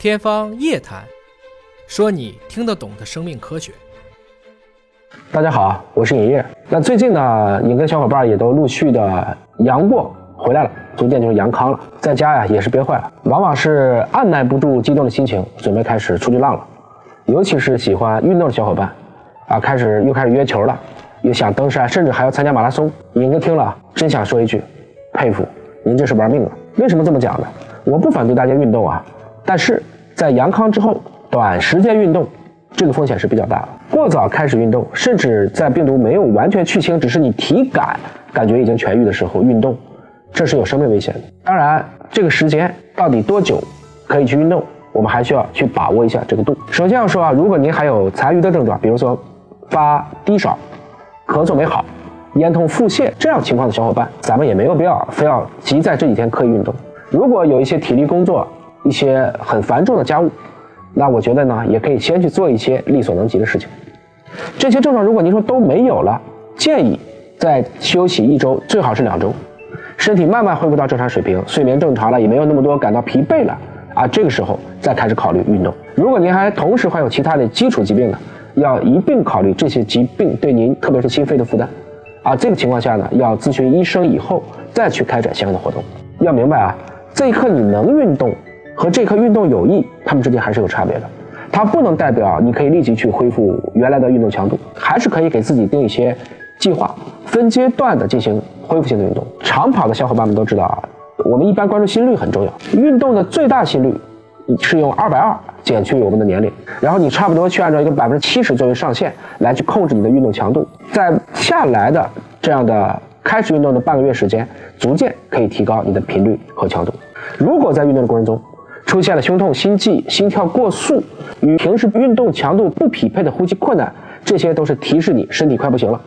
天方夜谭，说你听得懂的生命科学。大家好，我是尹烨。那最近呢，尹跟小伙伴也都陆续的阳过回来了，逐渐就是阳康了。在家呀，也是憋坏了，往往是按耐不住激动的心情，准备开始出去浪了。尤其是喜欢运动的小伙伴，啊，开始又开始约球了，又想登山，甚至还要参加马拉松。尹哥听了，真想说一句，佩服，您这是玩命了。为什么这么讲呢？我不反对大家运动啊。但是在阳康之后，短时间运动，这个风险是比较大的。过早开始运动，甚至在病毒没有完全去清，只是你体感感觉已经痊愈的时候运动，这是有生命危险的。当然，这个时间到底多久可以去运动，我们还需要去把握一下这个度。首先要说啊，如果您还有残余的症状，比如说发低烧、咳嗽没好、咽痛腹泻这样情况的小伙伴，咱们也没有必要非要急在这几天刻意运动。如果有一些体力工作，一些很繁重的家务，那我觉得呢，也可以先去做一些力所能及的事情。这些症状如果您说都没有了，建议再休息一周，最好是两周，身体慢慢恢复到正常水平，睡眠正常了，也没有那么多感到疲惫了啊，这个时候再开始考虑运动。如果您还同时患有其他的基础疾病呢，要一并考虑这些疾病对您，特别是心肺的负担啊，这个情况下呢，要咨询医生以后再去开展相应的活动。要明白啊，这一刻你能运动。和这颗运动有益，它们之间还是有差别的。它不能代表你可以立即去恢复原来的运动强度，还是可以给自己定一些计划，分阶段的进行恢复性的运动。长跑的小伙伴们都知道啊，我们一般关注心率很重要。运动的最大心率是用二百二减去我们的年龄，然后你差不多去按照一个百分之七十作为上限来去控制你的运动强度，在下来的这样的开始运动的半个月时间，逐渐可以提高你的频率和强度。如果在运动的过程中，出现了胸痛、心悸、心跳过速，与平时运动强度不匹配的呼吸困难，这些都是提示你身体快不行了。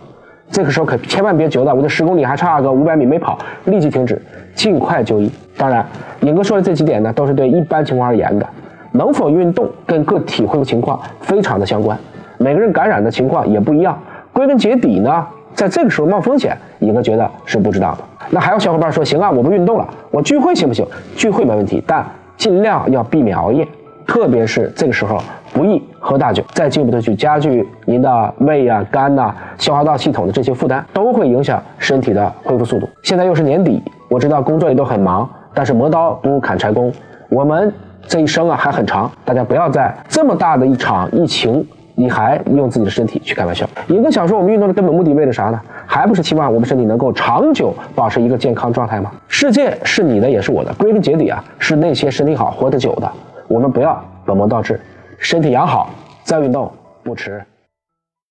这个时候可千万别觉得我的十公里还差个五百米没跑，立即停止，尽快就医。当然，尹哥说的这几点呢，都是对一般情况而言的。能否运动跟个体恢复情况非常的相关，每个人感染的情况也不一样。归根结底呢，在这个时候冒风险，尹哥觉得是不知道的。那还有小伙伴说，行啊，我不运动了，我聚会行不行？聚会没问题，但。尽量要避免熬夜，特别是这个时候不宜喝大酒，再进一步的去加剧您的胃啊、肝呐、消化道系统的这些负担，都会影响身体的恢复速度。现在又是年底，我知道工作也都很忙，但是磨刀不误砍柴工，我们这一生啊还很长，大家不要在这么大的一场疫情。你还用自己的身体去开玩笑？一个想说，我们运动的根本目的为了啥呢？还不是希望我们身体能够长久保持一个健康状态吗？世界是你的，也是我的。归根结底啊，是那些身体好、活得久的。我们不要本末倒置，身体养好再运动不迟。